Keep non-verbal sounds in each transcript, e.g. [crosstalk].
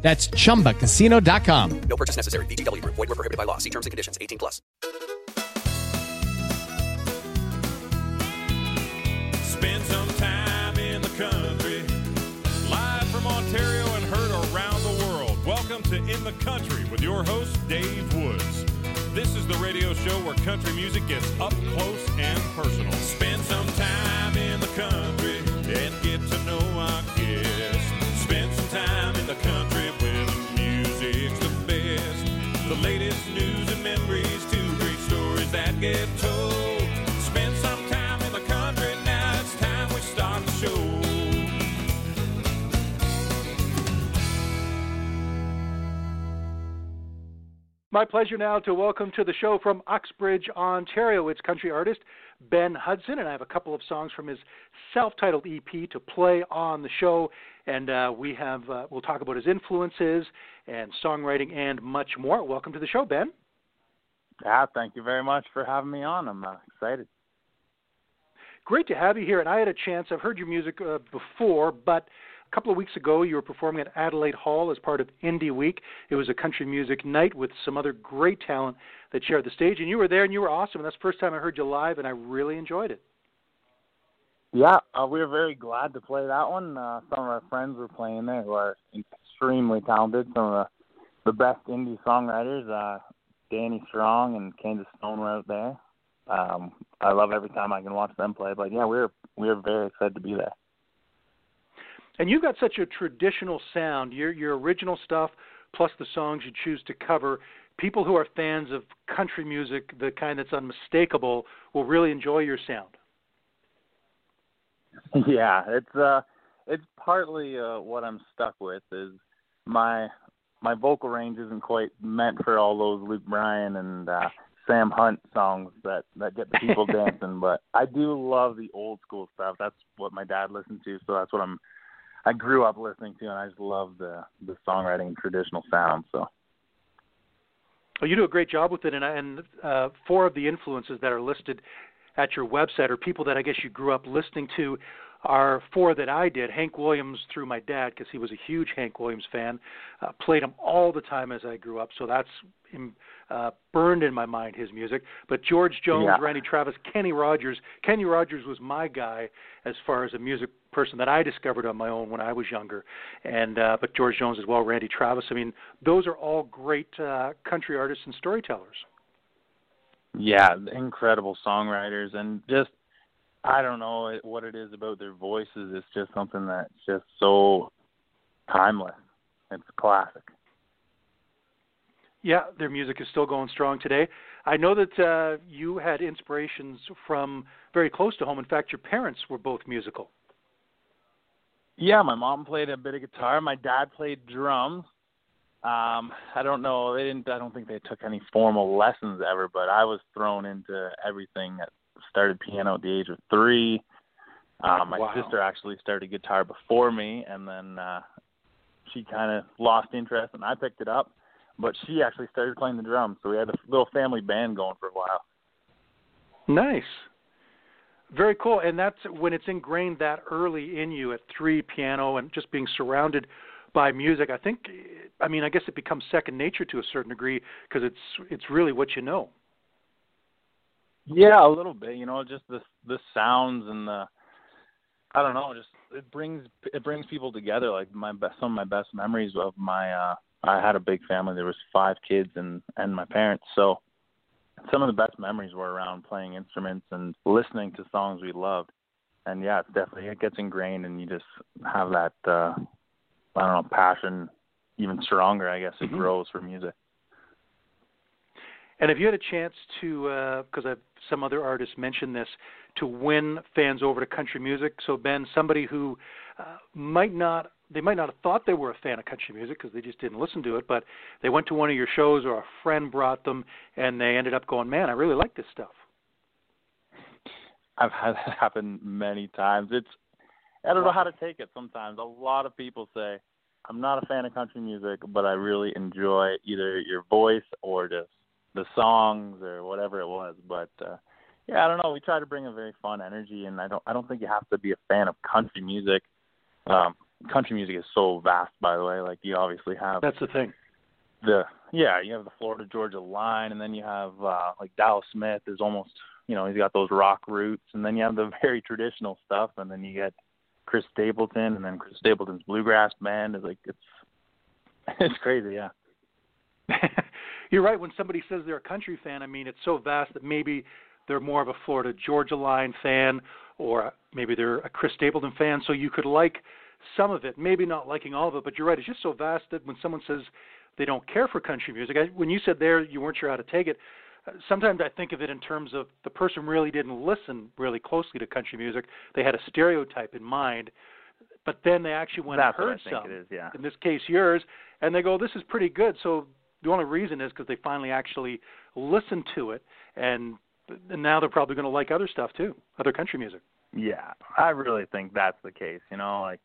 That's chumbacasino.com. No purchase necessary. VGW Group. Void were prohibited by law. See terms and conditions. 18 plus. Spend some time in the country. Live from Ontario and heard around the world. Welcome to In the Country with your host, Dave Woods. This is the radio show where country music gets up close and personal. Spend some get told. Spend some time in the country, now it's time we start the show. My pleasure now to welcome to the show from Uxbridge, Ontario. It's country artist Ben Hudson, and I have a couple of songs from his self-titled EP to play on the show. And uh, we have uh, we'll talk about his influences and songwriting and much more. Welcome to the show, Ben. Yeah, thank you very much for having me on. I'm uh, excited. Great to have you here. And I had a chance. I've heard your music uh, before, but a couple of weeks ago, you were performing at Adelaide Hall as part of Indie Week. It was a country music night with some other great talent that shared the stage, and you were there, and you were awesome. And that's the first time I heard you live, and I really enjoyed it. Yeah, uh, we were very glad to play that one. Uh, some of our friends were playing there who are extremely talented. Some of the, the best indie songwriters. Uh, Danny Strong and Kansas Stone were out there. Um, I love every time I can watch them play. But yeah, we're we're very excited to be there. And you've got such a traditional sound. Your your original stuff, plus the songs you choose to cover. People who are fans of country music, the kind that's unmistakable, will really enjoy your sound. [laughs] yeah, it's uh it's partly uh what I'm stuck with is my my vocal range isn't quite meant for all those Luke Bryan and uh Sam Hunt songs that that get the people [laughs] dancing, but I do love the old school stuff. That's what my dad listened to, so that's what I'm I grew up listening to and I just love the the songwriting and traditional sound, so Well, you do a great job with it, and, and uh, four of the influences that are listed at your website are people that I guess you grew up listening to. Are four that I did. Hank Williams through my dad because he was a huge Hank Williams fan. Uh, played him all the time as I grew up, so that's in, uh, burned in my mind his music. But George Jones, Yeah. Randy Travis, Kenny Rogers. Kenny Rogers was my guy as far as a music person that I discovered on my own when I was younger. And uh, but George Jones as well, Randy Travis. I mean, those are all great uh, country artists and storytellers. yeah, incredible songwriters and just I don't know what it is about their voices. It's just something that's just so timeless. It's classic. Yeah, their music is still going strong today. I know that uh, you had inspirations from very close to home. In fact, your parents were both musical. Yeah, my mom played a bit of guitar. My dad played drums. Um, I don't know. They didn't. I don't think they took any formal lessons ever. But I was thrown into everything. At, started piano at the age of three. Um, my Wow. sister actually started guitar before me, and then uh, she kind of lost interest, and I picked it up. But she actually started playing the drums, so we had a little family band going for a while. Nice. Very cool. And that's when it's ingrained that early in you at three piano and just being surrounded by music. I think, I mean, I guess it becomes second nature to a certain degree because it's it's really what you know. Yeah, a little bit. You know, just the the sounds and the I don't know, just it brings it brings people together. Like my best, some of my best memories of my uh I had a big family. There was five kids and and my parents. So some of the best memories were around playing instruments and listening to songs we loved. And yeah, it's definitely it gets ingrained, and you just have that uh I don't know passion even stronger. I guess it Mhm. grows for music. And if you had a chance to, because I've some other artists mentioned this, to win fans over to country music. So Ben, somebody who uh, might not they might not have thought they were a fan of country music because they just didn't listen to it, but they went to one of your shows or a friend brought them, and they ended up going, "Man, I really like this stuff." I've had that happen many times. It's I don't know how to take it sometimes. A lot of people say, I'm not a fan of country music, but I really enjoy either your voice or just the songs or whatever it was. But uh yeah, I don't know. We try to bring a very fun energy and I don't I don't think you have to be a fan of country music. Um country music is so vast by the way. Like you obviously have That's the thing. the yeah, you have the Florida Georgia line and then you have uh like Dallas Smith is almost you know, he's got those rock roots and then you have the [laughs] very traditional stuff and then you get Chris Stapleton and then Chris Stapleton's bluegrass band is like it's [laughs] it's crazy, yeah. [laughs] You're right. When somebody says they're a country fan, I mean it's so vast that maybe they're more of a Florida Georgia Line fan, or maybe they're a Chris Stapleton fan. So you could like some of it, maybe not liking all of it. But you're right. It's just so vast that when someone says they don't care for country music, I, when you said there you weren't sure how to take it, uh, sometimes I think of it in terms of the person really didn't listen really closely to country music. They had a stereotype in mind, but then they actually went That's and heard what I think some. it is, yeah. In this case, yours, and they go, "This is pretty good." So the only reason is because they finally actually listened to it, and, and now they're probably going to like other stuff too, other country music. Yeah, I really think that's the case. You know, like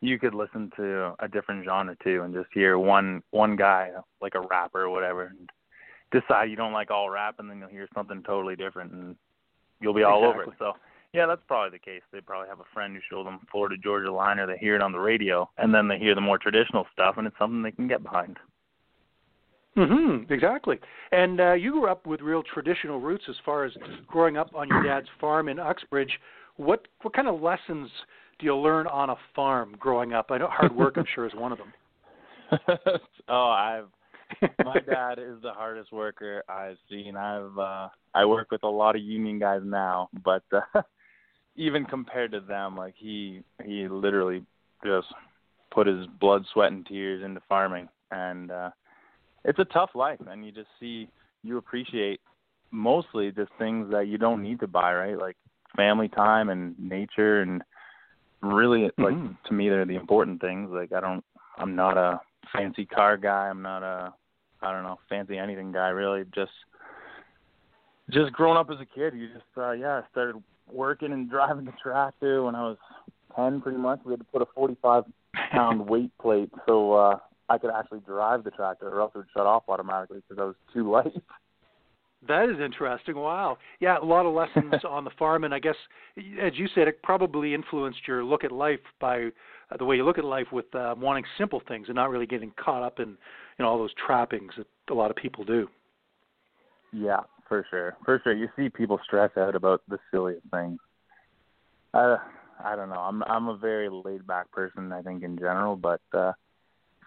you could listen to a different genre too, and just hear one one guy, like a rapper or whatever, and decide you don't like all rap, and then you'll hear something totally different, and you'll be all over it. So yeah, that's probably the case. They probably have a friend who showed them Florida Georgia Line, or they hear it on the radio, and then they hear the more traditional stuff, and it's something they can get behind. Mm-hmm, exactly. And uh, you grew up with real traditional roots as far as growing up on your dad's farm in Uxbridge. What what kind of lessons do you learn on a farm growing up? I know hard work, I'm sure, is one of them. [laughs] oh, I've my dad is the hardest worker I've seen. I've uh I work with a lot of union guys now, but uh, [laughs] even compared to them, like he he literally just put his blood, sweat, and tears into farming, and uh it's a tough life, and you just see you appreciate mostly just things that you don't need to buy, right? Like family time and nature, and really, like Mhm. to me, they're the important things. Like I don't, I'm not a fancy car guy. I'm not a, I don't know, fancy anything guy. Really, just just growing up as a kid, you just uh yeah, I started working and [laughs] driving the tractor when I was ten pretty much. We had to put a forty five pound weight plate so uh I could actually drive the tractor or else it would shut off automatically because I was too light. [laughs] That is interesting. Wow. Yeah, a lot of lessons [laughs] on the farm, and I guess, as you said, it probably influenced your look at life by uh, the way you look at life with uh, wanting simple things and not really getting caught up in, you know, all those trappings that a lot of people do. Yeah, for sure. For sure. You see people stress out about the silliest things. Uh I don't know. I'm I'm a very laid back person I think in general, but uh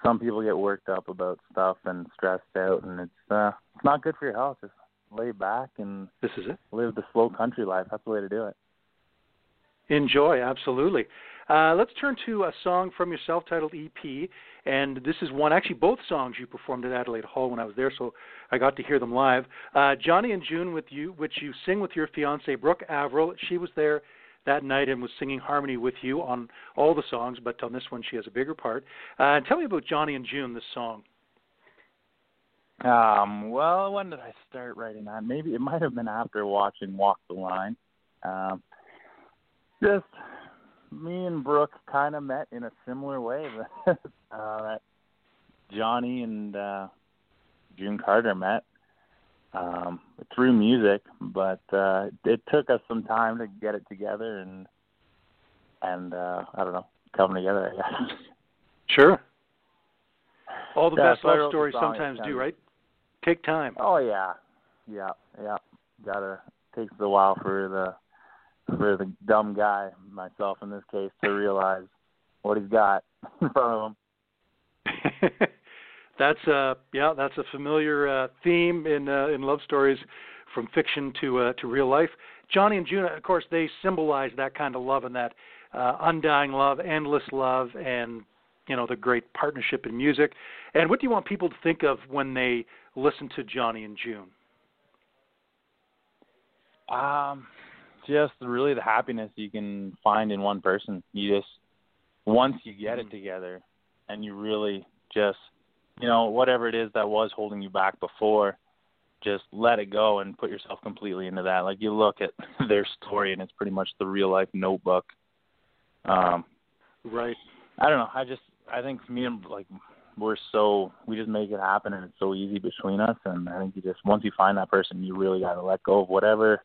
some people get worked up about stuff and stressed out and it's uh it's not good for your health. Just lay back and This is it. live the slow country life. That's the way to do it. Enjoy, absolutely. Uh, let's turn to a song from your self-titled EP, and this is one. Actually, both songs you performed at Adelaide Hall when I was there, so I got to hear them live. Uh, Johnny and June, with you, which you sing with your fiancee Brooke Averill. She was there that night and was singing harmony with you on all the songs, but on this one she has a bigger part. Uh, tell me about Johnny and June, this song. Um, well, when did I start writing that? Maybe it might have been after watching Walk the Line. Um, just me and Brooke kind of met in a similar way [laughs] that uh, Johnny and uh, June Carter met um, through music, but uh, it took us some time to get it together and and uh, I don't know, come together. I guess. Sure. All the Yeah, best so love stories sometimes do, right? Take time. Oh yeah, yeah, yeah. Gotta takes a while for the for the dumb guy, myself in this case, to realize what he's got [laughs] in front of him. [laughs] that's uh yeah, that's a familiar uh, theme in uh, in love stories from fiction to uh, to real life. Johnny and June, of course, they symbolize that kind of love and that uh, undying love, endless love, and you know the great partnership in music. And what do you want people to think of when they listen to Johnny and June? Um, just really the happiness you can find in one person. You just once you get it together and you really just you know whatever it is that was holding you back before just let it go and put yourself completely into that. Like you look at [laughs] their story and it's pretty much the real life notebook. Um Right. i don't know. I just i think me and like we're so we just make it happen and it's so easy between us. And i think you just once you find that person you really got to let go of whatever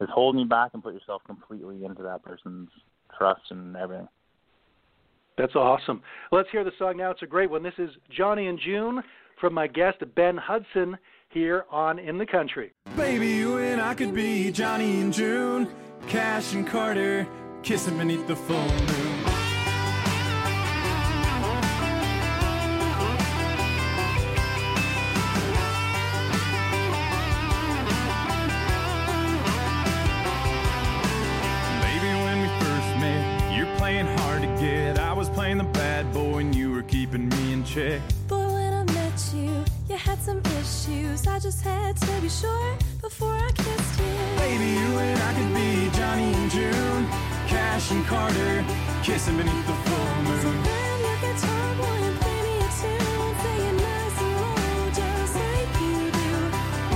is holding you back and put yourself completely into that person's trust and everything That's awesome. Let's hear the song now. It's a great one. This is Johnny and June from my guest Ben Hudson here on In the Country. Baby, you and I could be Johnny and June, Cash and Carter, kissing beneath the full moon. Check. Boy, when I met you, you had some issues. I just had to be sure before I kissed you. Baby, you and I could be Johnny and June, Cash and Carter, kissing beneath the full moon. So grab your guitar, boy, and play me a tune. Say it nice and low, just like you do.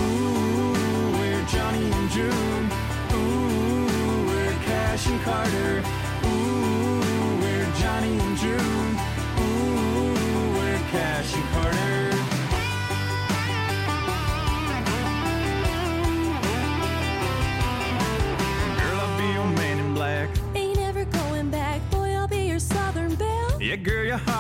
Ooh, we're Johnny and June. Ooh, we're Cash and Carter.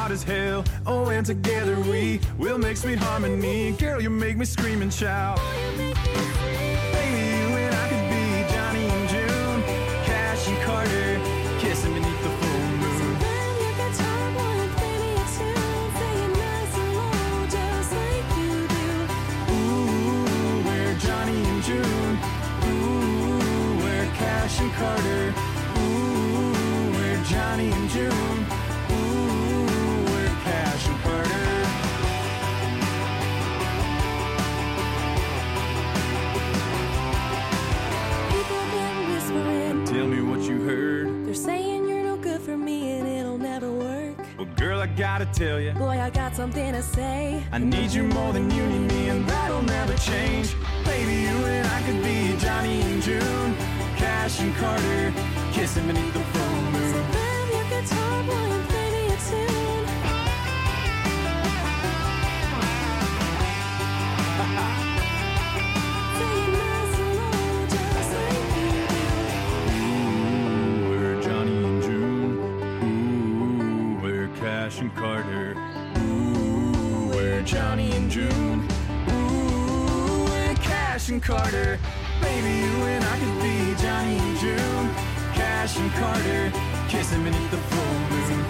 Hot as hell. Oh, and together we will make sweet harmony. Girl, you make me scream and shout. Boy, you make me free. Baby, you and I could be Johnny and June, Cash and Carter, kissing beneath the full moon. Grab your guitar, boy, and play me a tune. Say it nice and low, just like you do. Ooh, we're Johnny and June. Ooh, we're Cash and Carter. Me what you heard. they're saying you're no good for me and it'll never work. Well, girl, I gotta tell you. Boy, I got something to say. I need you more than you need me, and that'll never change. Baby, you and I could be Johnny and June, Cash and Carter, kissing beneath the full Carter. Baby, you and I could be Johnny and June, Cash and Carter, kissing beneath the full moon.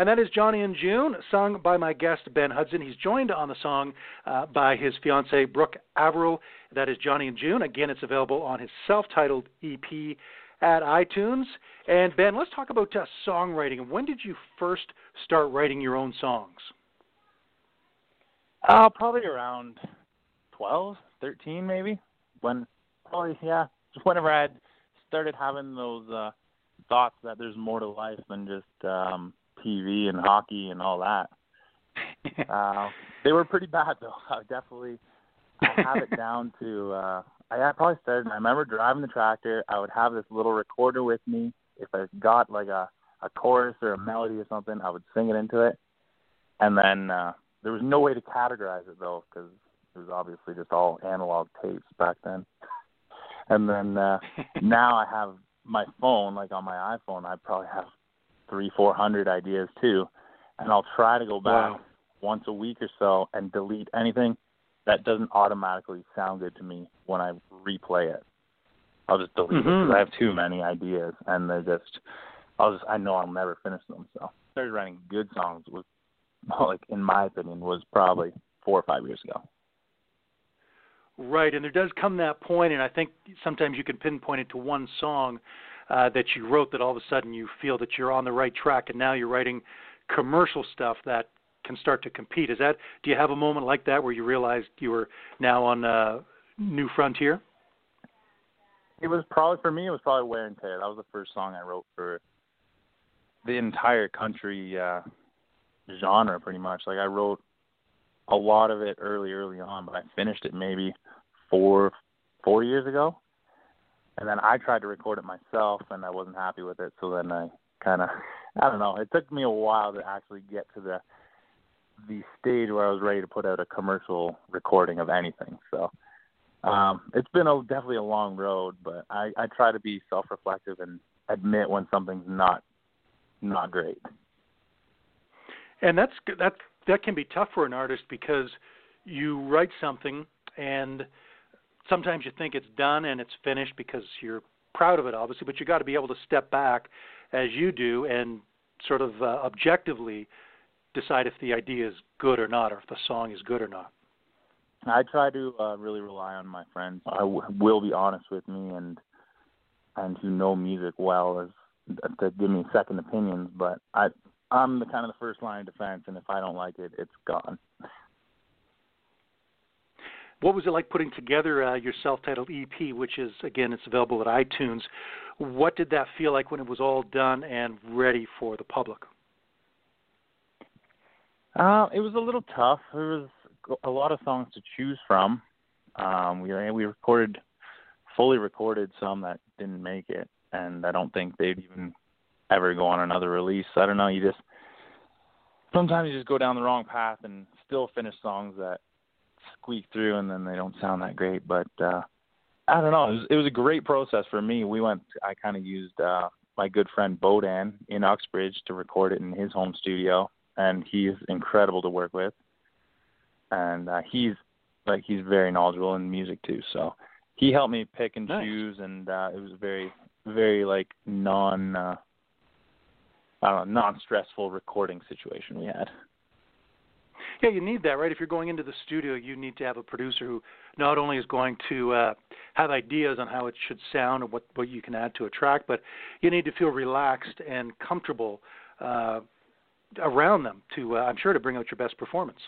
And that is Johnny and June, sung by my guest Ben Hudson. He's joined on the song uh, by his fiancee Brooke Averill. That is Johnny and June. Again, it's available on his self-titled EP at iTunes. And Ben, let's talk about uh, songwriting. When did you first start writing your own songs? Uh, probably around twelve, thirteen, maybe. When probably yeah, just [laughs] whenever I had started having those uh thoughts that there's more to life than just um TV and hockey and all that. [laughs] uh, they were pretty bad though. [laughs] I definitely I have it down to uh I probably started I remember driving the tractor, I would have this little recorder with me. If I got like a a chorus or a melody or something, I would sing it into it. And then uh there was no way to categorize it though because it was obviously just all analog tapes back then. [laughs] And then uh now I have my phone, like on my iPhone, I probably have three, four hundred ideas too. And I'll try to go back Wow. once a week or so and delete anything that doesn't automatically sound good to me when I replay it. I'll just delete it Mhm. because I have too many ideas and they're just I'll just I know I'll never finish them. So I started writing good songs with [laughs] like in my opinion, was probably four or five years ago. Right, and there does come that point, and I think sometimes you can pinpoint it to one song uh, that you wrote that all of a sudden you feel that you're on the right track, and now you're writing commercial stuff that can start to compete. Is that? Do you have a moment like that where you realized you were now on a new frontier? It was probably for me. It was probably wear and tear. That was the first song I wrote for the entire country uh, genre, pretty much. Like I wrote a lot of it early, early on, but I finished it maybe four, four years ago, and then I tried to record it myself, and I wasn't happy with it. So then I kind of, I don't know. It took me a while to actually get to the the stage where I was ready to put out a commercial recording of anything. So um, it's been a definitely a long road, but I, I try to be self-reflective and admit when something's not not great. And that's that that can be tough for an artist because you write something and sometimes you think it's done and it's finished because you're proud of it obviously but you got to be able to step back as you do and sort of uh, objectively decide if the idea is good or not or if the song is good or not I try to uh, really rely on my friends. I w- will be honest with me and and who know music well as to give me second opinions. But I I'm the kind of the first line of defense, and if I don't like it, it's gone. What was it like putting together uh, your self-titled EP, which is again it's available at iTunes? What did that feel like when it was all done and ready for the public? Uh, it was a little tough. There was a lot of songs to choose from. Um, we we recorded, fully recorded some that didn't make it, and I don't think they'd even ever go on another release. I don't know. You just sometimes you just go down the wrong path and still finish songs that squeak through, and then they don't sound that great. But uh, I don't know. It was, it was a great process for me. We went. I kind of used uh, my good friend Bodan in Uxbridge to record it in his home studio, and he's incredible to work with. And uh, he's like he's very knowledgeable in music too. So he helped me pick and nice. choose, and uh, it was a very very like non. Uh, I don't know, non-stressful recording situation we had. Yeah, you need that, right? If you're going into the studio, you need to have a producer who not only is going to uh, have ideas on how it should sound and what what you can add to a track, but you need to feel relaxed and comfortable uh, around them to, uh, I'm sure, to bring out your best performance.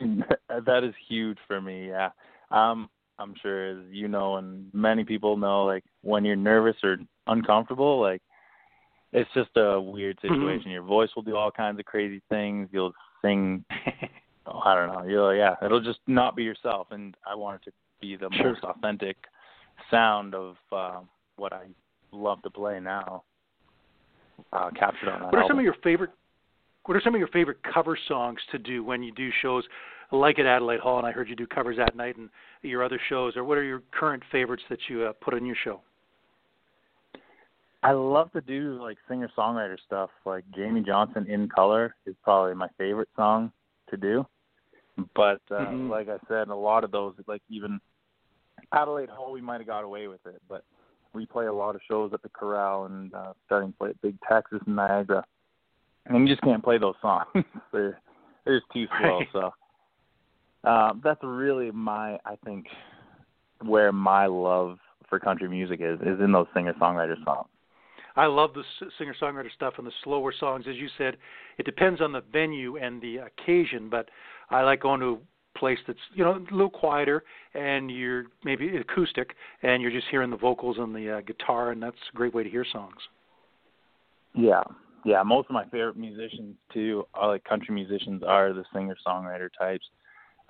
[laughs] that is huge for me. Yeah, um, I'm sure as you know, and many people know, like when you're nervous or uncomfortable, like it's just a weird Mm-hmm. situation. Your voice will do all kinds of crazy things. You'll oh, [laughs] I don't know. You'll yeah. It'll just not be yourself. And I want it to be the Sure. most authentic sound of uh, what I love to play now. Uh, captured on that What are some of your favorite What are some of your favorite cover songs to do when you do shows like at Adelaide Hall? And I heard you do covers that night and your other shows. Or what are your current favorites that you uh, put on your show? I love to do like singer songwriter stuff. Like Jamey Johnson in Color is probably my favorite song to do. But uh, Mhm. like I said, a lot of those, like even Adelaide Hall, we might have got away with it, but we play a lot of shows at the Corral and uh, starting to play at Big Texas and Niagara, and you just can't play those songs. [laughs] they're they're just too slow. Right. So uh, that's really my, I think, where my love for country music is is in those singer songwriter songs. I love the singer songwriter stuff and the slower songs. As you said, it depends on the venue and the occasion, but I like going to a place that's you know a little quieter and you're maybe acoustic and you're just hearing the vocals and the uh, guitar, and that's a great way to hear songs. Yeah, yeah. Most of my favorite musicians too, are like country musicians, are the singer songwriter types.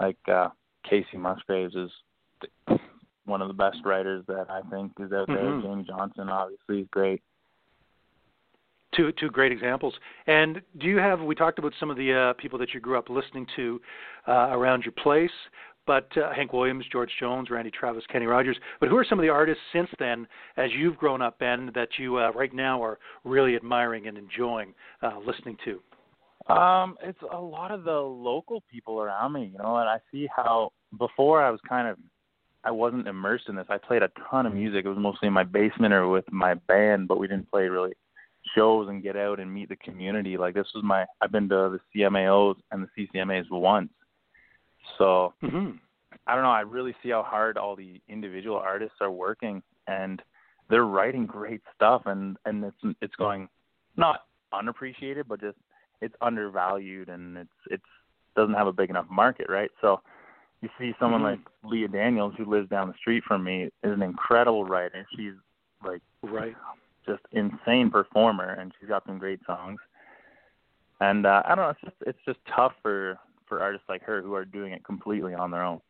Like uh Kacey Musgraves is one of the best writers that I think is out there. Mhm. James Johnson obviously is great. Two two great examples. And do you have? We talked about some of the uh, people that you grew up listening to uh, around your place, but uh, Hank Williams, George Jones, Randy Travis, Kenny Rogers. But who are some of the artists since then, as you've grown up, Ben, that you uh, right now are really admiring and enjoying uh, listening to? Um, it's a lot of the local people around me, you know, and I see how before I was kind of I wasn't immersed in this. I played a ton of music. It was mostly in my basement or with my band, but we didn't play really shows and get out and meet the community. Like this was my I've been to the CMAOs and the CCMAs once. So hmm I don't know, I really see how hard all the individual artists are working and they're writing great stuff and and it's it's going not unappreciated but just it's undervalued and it's it's doesn't have a big enough market, right? So you see someone Mhm. like Leah Daniels who lives down the street from me is an incredible writer. She's like Right. Just insane performer and she's got some great songs. And uh I don't know, it's just it's just tough for for artists like her who are doing it completely on their own.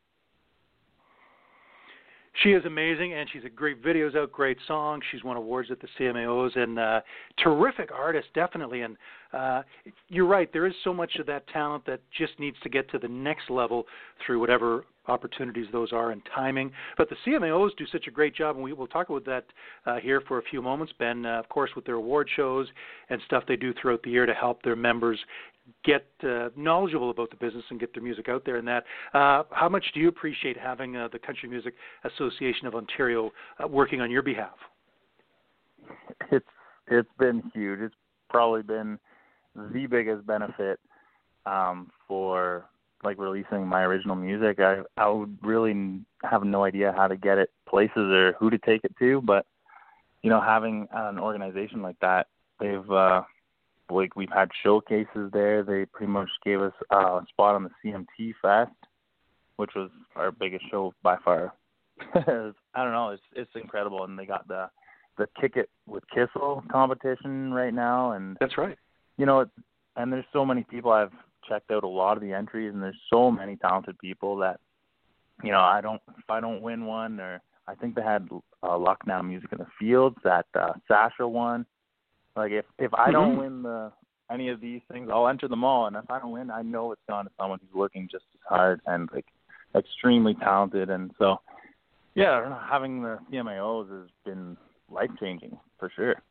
She is amazing, and she's a great videos out, great songs. She's won awards at the CMAOs, and uh, terrific artist, definitely. And uh, you're right, there is so much of that talent that just needs to get to the next level through whatever opportunities those are and timing. But the CMAOs do such a great job, and we will talk about that uh, here for a few moments, Ben. Uh, of course, with their award shows and stuff they do throughout the year to help their members get uh, knowledgeable about the business and get their music out there and that. Uh, how much do you appreciate having uh, the Country Music Association of Ontario uh, working on your behalf? It's it's been huge. It's probably been the biggest benefit um for like releasing my original music. I I would really have no idea how to get it places or who to take it to, but you know, having an organization like that, they've like we've had showcases there. They pretty much gave us uh, a spot on the CMT Fest, which was our biggest show by far. [laughs] I don't know, it's it's incredible, and they got the the Kick It with Kissel competition right now, and That's right. you know, it, and there's so many people. I've checked out a lot of the entries, and there's so many talented people that, you know, I don't if I don't win one, or I think they had uh, Lucknow Music in the Fields that uh, Sasha won. Like if if I don't Mhm. win the any of these things, I'll enter them all, and if I don't win, I know it's gone to someone who's working just as hard and like extremely talented, and so yeah, know, having the CMAOs has been life changing for sure.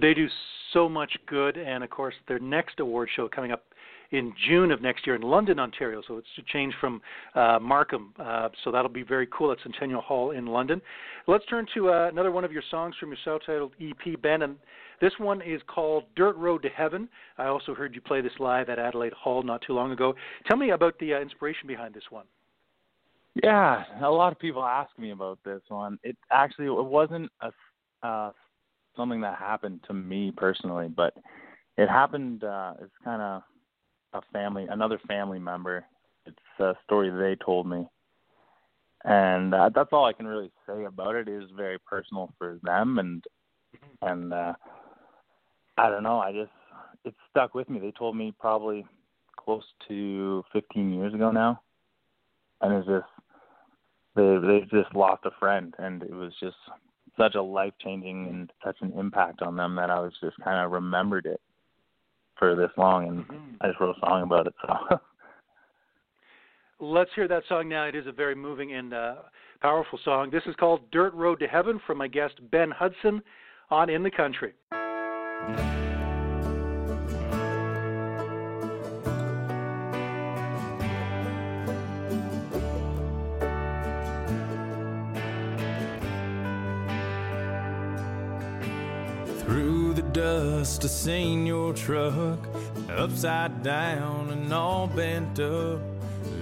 They do so much good, and of course, their next award show coming up in June of next year in London, Ontario. So it's a change from uh, Markham. Uh, so that'll be very cool at Centennial Hall in London. Let's turn to uh, another one of your songs from your self-titled EP, Ben, and this one is called "Dirt Road to Heaven." I also heard you play this live at Adelaide Hall not too long ago. Tell me about the uh, inspiration behind this one. Yeah, a lot of people ask me about this one. It actually it wasn't a uh, something that happened to me personally, but it happened. Uh, it's kind of a family, another family member. It's a story they told me, and uh, that's all I can really say about it. It is very personal for them, and and uh, I don't know. I just it stuck with me. They told me probably close to 15 years ago now, and it's just they they just lost a friend, and it was just such a life changing and such an impact on them that I was just kind of remembered it for this long, and I just wrote a song about it. So [laughs] Let's hear that song now. It is a very moving and uh, powerful song. This is called Dirt Road to Heaven from my guest Ben Hudson on In the Country. Dust, I seen your truck upside down and all bent up.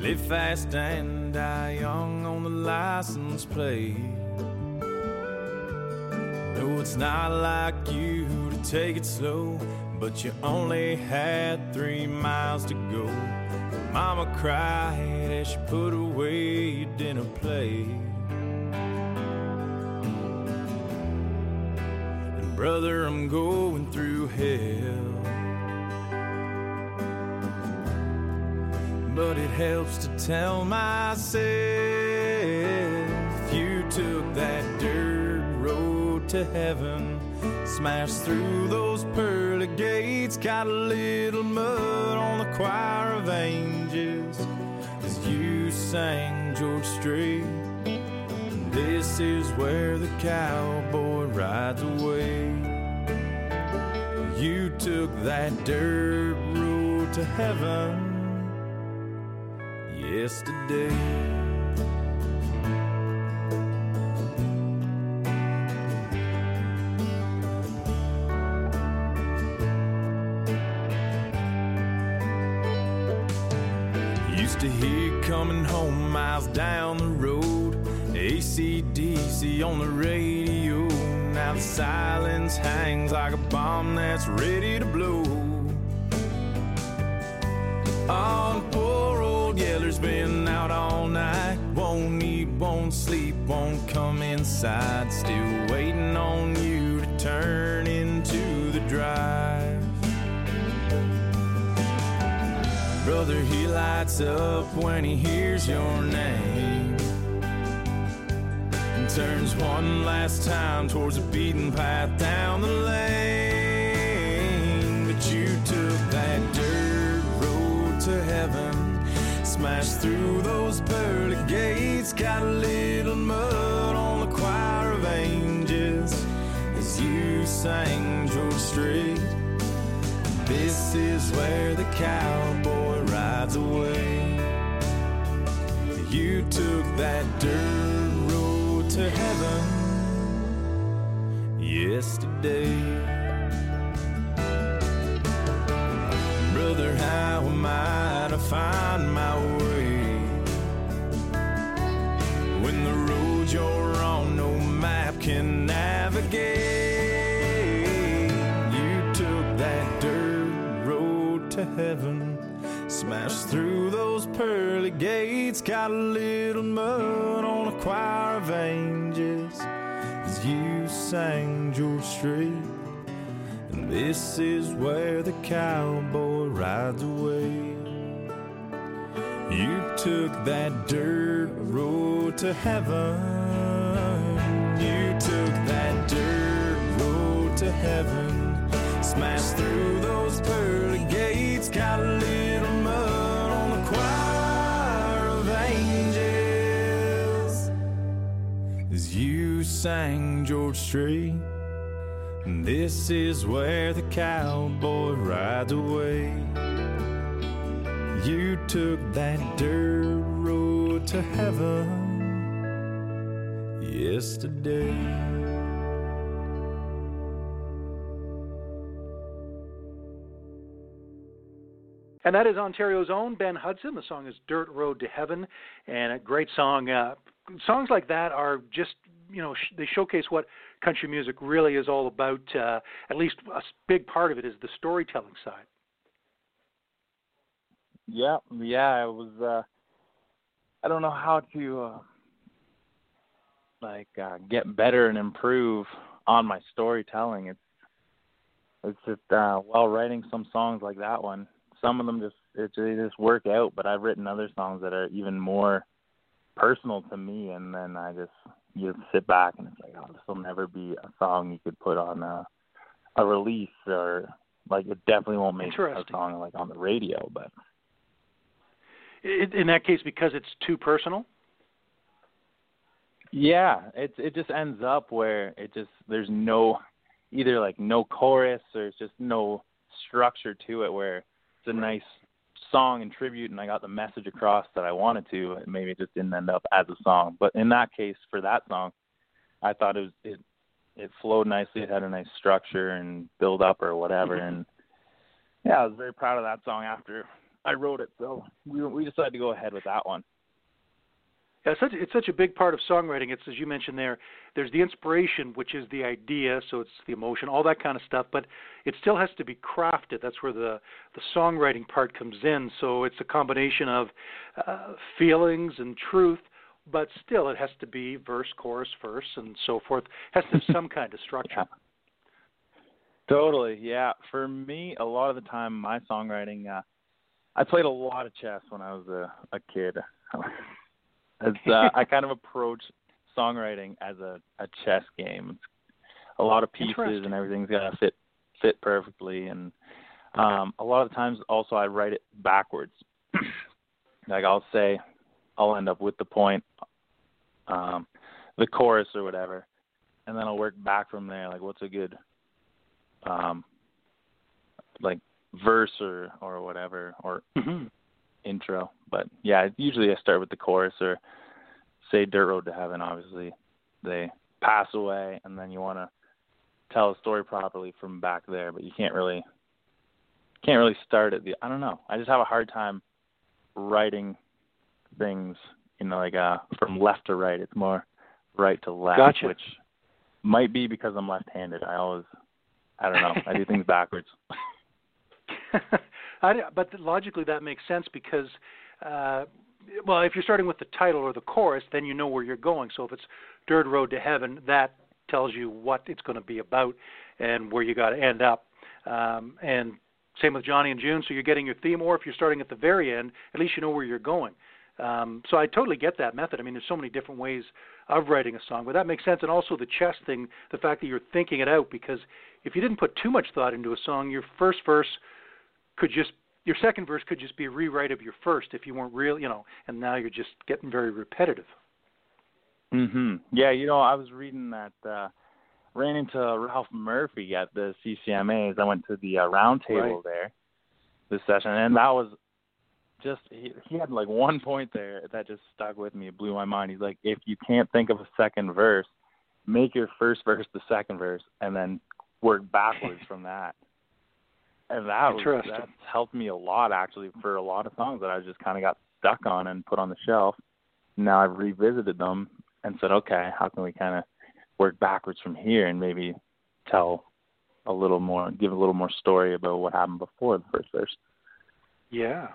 Live fast and die young on the license plate. No, it's not like you to take it slow, but you only had three miles to go. Mama cried as she put away your dinner plate. Brother, I'm going through hell. But it helps to tell myself you took that dirt road to heaven, smashed through those pearly gates, got a little mud on the choir of angels as you sang George Strait. This is where the cowboy rides away took that dirt road to heaven yesterday. Used to hear coming home miles down the road, ACDC on the radio. Now the silence hangs like a bomb that's ready to blow. On poor old Yeller's been out all night. Won't eat, won't sleep, won't come inside. Still waiting on you to turn into the drive. Brother, he lights up when he hears your name. And turns one last time towards the beaten path down the lane. Smashed through those pearly gates. Got a little mud on the choir of angels. As you sang George Strait. This is where the cowboy rides away. You took that dirt road to heaven yesterday. Brother, how am I to find heaven. Smashed through those pearly gates, got a little mud on a choir of angels as you sang your street. And this is where the cowboy rides away. You took that dirt road to heaven. You took that dirt road to heaven. Smashed through those sang George Strait, this is where the cowboy rides away. You took that dirt road to heaven yesterday. And that is Ontario's own Ben Hudson. The song is Dirt Road to Heaven, and a great song. Uh, songs like that are just, you know, sh- they showcase what country music really is all about. Uh, at least a big part of it is the storytelling side. Yeah, yeah, it was. uh I don't know how to uh, like uh, get better and improve on my storytelling. It's it's just uh, while writing some songs like that one. Some of them just it, they just work out, but I've written other songs that are even more personal to me, and then I just you sit back and it's like, oh, this will never be a song you could put on a a release or like it definitely won't make a song like on the radio, but. In, in that case, because it's too personal. Yeah, it it just ends up where it just there's no either like no chorus or it's just no structure to it where it's a nice song and tribute and I got the message across that I wanted to and maybe it just didn't end up as a song. But in that case for that song, I thought it was it it flowed nicely, it had a nice structure and build up or whatever mm-hmm. and yeah, I was very proud of that song after I wrote it. So we we decided to go ahead with that one. Yeah, it's such it's such a big part of songwriting. It's as you mentioned there. There's the inspiration, which is the idea, so it's the emotion, all that kind of stuff. But it still has to be crafted. That's where the the songwriting part comes in. So it's a combination of uh, feelings and truth, but still it has to be verse, chorus, verse, and so forth. Has to have some kind of [laughs] structure. Totally, yeah. For me, a lot of the time, my songwriting, uh, I played a lot of chess when I was a, a kid. [laughs] as uh, [laughs] I kind of approach songwriting as a, a chess game. It's a lot of pieces and everything's gotta fit fit perfectly. And um, a lot of times, also, I write it backwards. [clears throat] like I'll say, I'll end up with the point, um, the chorus or whatever, and then I'll work back from there. Like, what's a good um like verse or or whatever or hmm intro but yeah usually i start with the chorus or say dirt road to heaven obviously they pass away and then you want to tell a story properly from back there but you can't really can't really start at the i don't know i just have a hard time writing things, you know, like uh from left to right. It's more right to left, Gotcha. which might be because I'm left-handed. I always, I don't know, I do things backwards. [laughs] [laughs] I, but logically that makes sense because, uh, well, if you're starting with the title or the chorus, then you know where you're going. So if it's Dirt Road to Heaven, that tells you what it's going to be about and where you got to end up. Um, and same with Johnny and June. So you're getting your theme, or if you're starting at the very end, at least you know where you're going. Um, so I totally get that method. I mean, there's so many different ways of writing a song, but that makes sense. And also the chess thing, the fact that you're thinking it out, because if you didn't put too much thought into a song, your first verse could just your second verse could just be a rewrite of your first if you weren't real, you know, and now you're just getting very repetitive. Mhm. Yeah, you know, I was reading that uh ran into Ralph Murphy at the CCMAs. I went to the uh, round table Right. there this session and that was just he, he had like one point there that just stuck with me. It blew my mind. He's like, if you can't think of a second verse, make your first verse the second verse and then work backwards [laughs] from that. And that was that's helped me a lot actually for a lot of songs that I just kind of got stuck on and put on the shelf. Now I've revisited them and said, okay, how can we kind of work backwards from here and maybe tell a little more, give a little more story about what happened before the first verse. Yeah,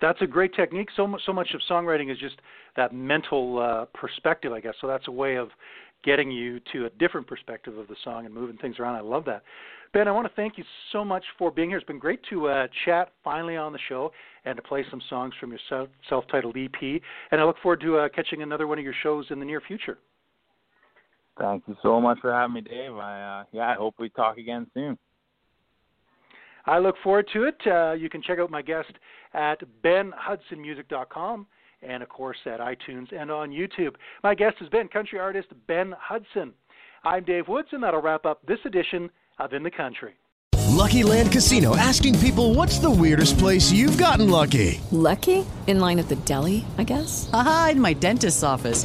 that's a great technique. So much, so much of songwriting is just that mental uh, perspective, I guess. So that's a way of getting you to a different perspective of the song and moving things around. I love that. Ben, I want to thank you so much for being here. It's been great to uh, chat finally on the show and to play some songs from your self- self-titled EP. And I look forward to uh, catching another one of your shows in the near future. Thank you so much for having me, Dave. I uh, yeah, I hope we talk again soon. I look forward to it. Uh, you can check out my guest at benhudsonmusic.com and, of course, at iTunes and on YouTube. My guest has been country artist Ben Hudson. I'm Dave Woods, and that'll wrap up this edition of In the Country. Lucky Land Casino asking people what's the weirdest place you've gotten lucky? Lucky? In line at the deli, I guess? Aha, in my dentist's office.